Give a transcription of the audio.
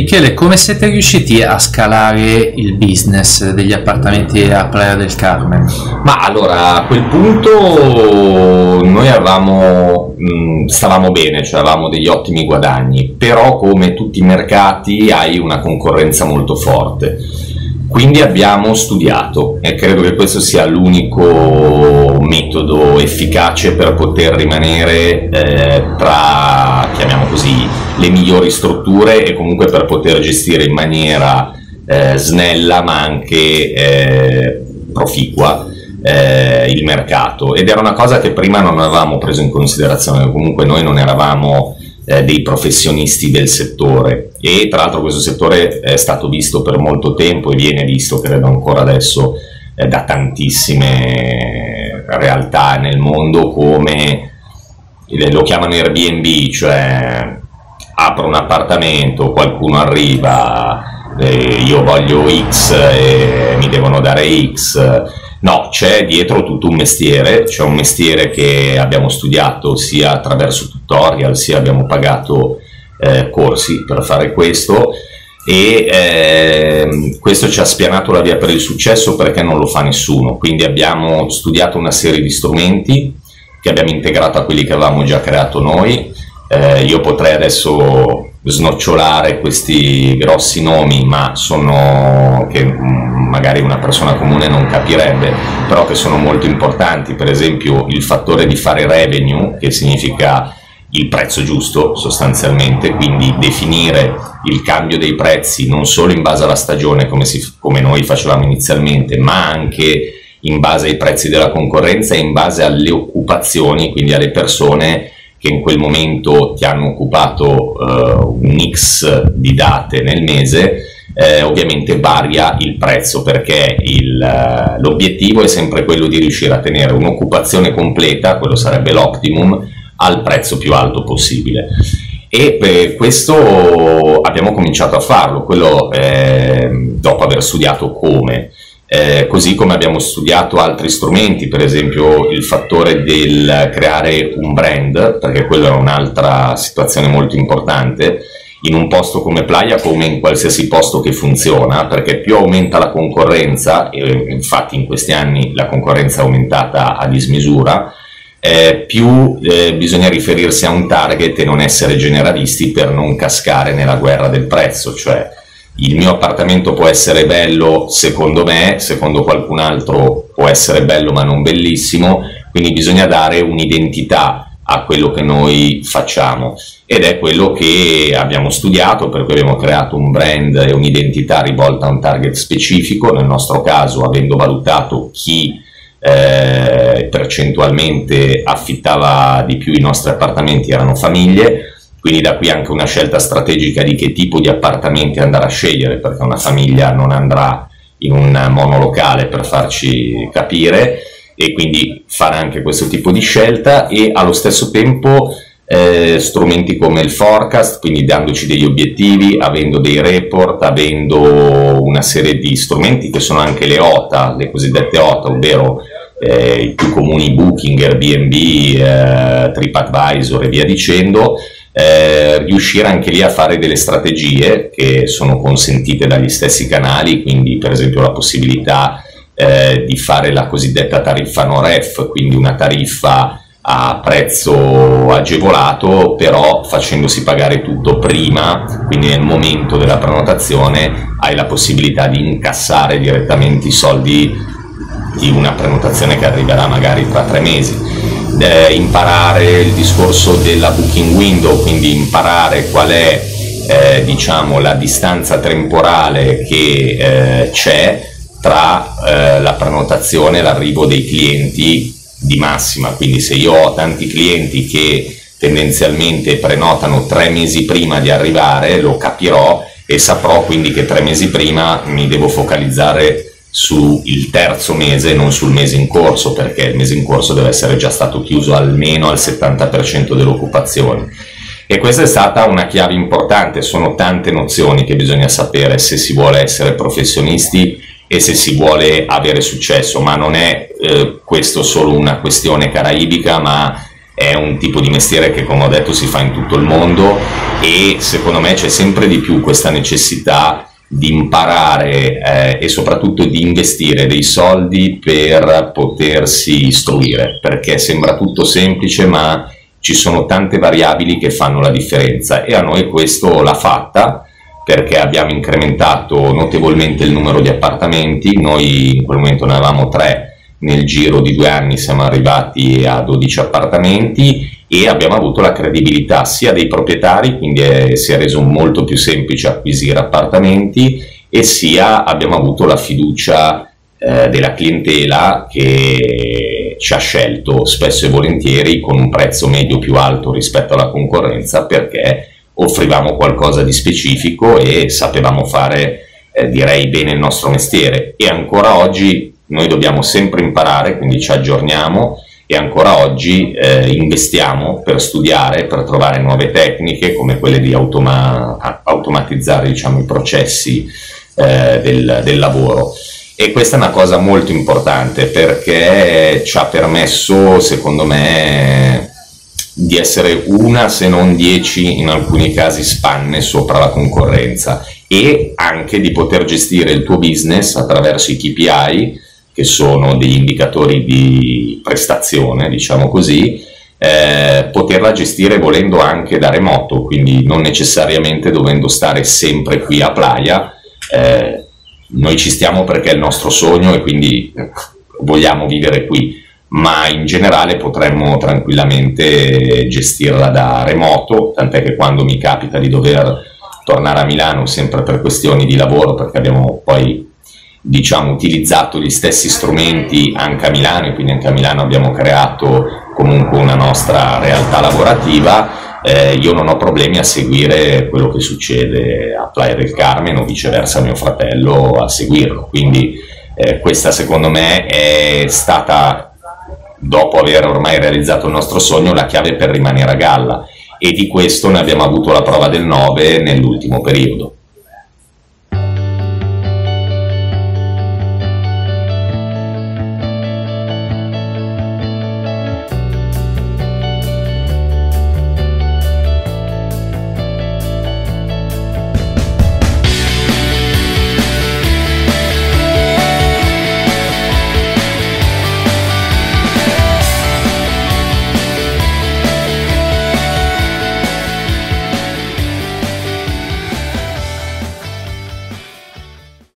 Michele, come siete riusciti a scalare il business degli appartamenti a Playa del Carmen? Ma allora, a quel punto noi avevamo, mh, stavamo bene, cioè avevamo degli ottimi guadagni, però come tutti i mercati hai una concorrenza molto forte. Quindi abbiamo studiato e credo che questo sia l'unico metodo efficace per poter rimanere eh, tra, chiamiamo così, le migliori strutture e comunque per poter gestire in maniera eh, snella ma anche eh, proficua eh, il mercato. Ed era una cosa che prima non avevamo preso in considerazione, comunque noi non eravamo eh, dei professionisti del settore. E tra l'altro questo settore è stato visto per molto tempo e viene visto credo ancora adesso eh, da tantissime realtà nel mondo come lo chiamano Airbnb, cioè apro un appartamento, qualcuno arriva, eh, io voglio X e mi devono dare X. No, c'è dietro tutto un mestiere, c'è un mestiere che abbiamo studiato sia attraverso tutorial, sia abbiamo pagato eh, corsi per fare questo. E eh, questo ci ha spianato la via per il successo perché non lo fa nessuno, quindi abbiamo studiato una serie di strumenti che abbiamo integrato a quelli che avevamo già creato noi, eh, io potrei adesso snocciolare questi grossi nomi, ma sono che magari una persona comune non capirebbe, però che sono molto importanti, per esempio il fattore di fare revenue, che significa il prezzo giusto sostanzialmente, quindi definire il cambio dei prezzi non solo in base alla stagione come, si, come noi facevamo inizialmente, ma anche in base ai prezzi della concorrenza e in base alle occupazioni, quindi alle persone che in quel momento ti hanno occupato uh, un X di date nel mese, eh, ovviamente varia il prezzo perché il, uh, l'obiettivo è sempre quello di riuscire a tenere un'occupazione completa, quello sarebbe l'optimum, al prezzo più alto possibile. E per questo abbiamo cominciato a farlo, quello eh, dopo aver studiato come. Eh, così come abbiamo studiato altri strumenti, per esempio il fattore del creare un brand, perché quella è un'altra situazione molto importante, in un posto come Playa come in qualsiasi posto che funziona, perché più aumenta la concorrenza, e infatti in questi anni la concorrenza è aumentata a dismisura, eh, più eh, bisogna riferirsi a un target e non essere generalisti per non cascare nella guerra del prezzo, cioè il mio appartamento può essere bello secondo me, secondo qualcun altro può essere bello ma non bellissimo, quindi bisogna dare un'identità a quello che noi facciamo. Ed è quello che abbiamo studiato, per cui abbiamo creato un brand e un'identità rivolta a un target specifico, nel nostro caso avendo valutato chi eh, percentualmente affittava di più i nostri appartamenti erano famiglie, quindi da qui anche una scelta strategica di che tipo di appartamenti andare a scegliere, perché una famiglia non andrà in un monolocale per farci capire e quindi fare anche questo tipo di scelta e allo stesso tempo eh, strumenti come il forecast, quindi dandoci degli obiettivi, avendo dei report, avendo una serie di strumenti che sono anche le OTA, le cosiddette OTA, ovvero eh, i più comuni Booking, Airbnb, eh, TripAdvisor e via dicendo, eh, riuscire anche lì a fare delle strategie che sono consentite dagli stessi canali, quindi per esempio la possibilità eh, di fare la cosiddetta tariffa no-ref, quindi una tariffa a prezzo agevolato, però facendosi pagare tutto prima, quindi nel momento della prenotazione hai la possibilità di incassare direttamente i soldi di una prenotazione che arriverà magari tra tre mesi eh, imparare il discorso della booking window, quindi imparare qual è eh, diciamo, la distanza temporale che eh, c'è tra eh, la prenotazione e l'arrivo dei clienti di massima, quindi se io ho tanti clienti che tendenzialmente prenotano tre mesi prima di arrivare, lo capirò e saprò quindi che tre mesi prima mi devo focalizzare sul terzo mese, non sul mese in corso, perché il mese in corso deve essere già stato chiuso almeno al 70% dell'occupazione. E questa è stata una chiave importante, sono tante nozioni che bisogna sapere se si vuole essere professionisti e se si vuole avere successo, ma non è eh, questo solo una questione caraibica, ma è un tipo di mestiere che come ho detto si fa in tutto il mondo e secondo me c'è sempre di più questa necessità di imparare eh, e soprattutto di investire dei soldi per potersi istruire, perché sembra tutto semplice ma ci sono tante variabili che fanno la differenza e a noi questo l'ha fatta perché abbiamo incrementato notevolmente il numero di appartamenti, noi in quel momento ne avevamo tre, nel giro di due anni siamo arrivati a 12 appartamenti e abbiamo avuto la credibilità sia dei proprietari, quindi è, si è reso molto più semplice acquisire appartamenti e sia abbiamo avuto la fiducia eh, della clientela che ci ha scelto spesso e volentieri con un prezzo medio più alto rispetto alla concorrenza perché offrivamo qualcosa di specifico e sapevamo fare eh, direi bene il nostro mestiere. E ancora oggi noi dobbiamo sempre imparare, quindi ci aggiorniamo e ancora oggi eh, investiamo per studiare, per trovare nuove tecniche come quelle di automa- automatizzare diciamo, i processi eh, del, del lavoro. E questa è una cosa molto importante perché ci ha permesso, secondo me, di essere una se non dieci in alcuni casi spanne sopra la concorrenza e anche di poter gestire il tuo business attraverso i KPI che sono degli indicatori di prestazione, diciamo così, eh, poterla gestire volendo anche da remoto, quindi non necessariamente dovendo stare sempre qui a Playa. Eh, noi ci stiamo perché è il nostro sogno e quindi vogliamo vivere qui, ma in generale potremmo tranquillamente gestirla da remoto, tant'è che quando mi capita di dover tornare a Milano sempre per questioni di lavoro, perché abbiamo poi diciamo, utilizzato gli stessi strumenti anche a Milano e quindi anche a Milano abbiamo creato comunque una nostra realtà lavorativa, eh, io non ho problemi a seguire quello che succede a Playa del Carmen o viceversa mio fratello a seguirlo, quindi eh, questa secondo me è stata, dopo aver ormai realizzato il nostro sogno, la chiave per rimanere a galla. E di questo ne abbiamo avuto la prova del 9 nell'ultimo periodo.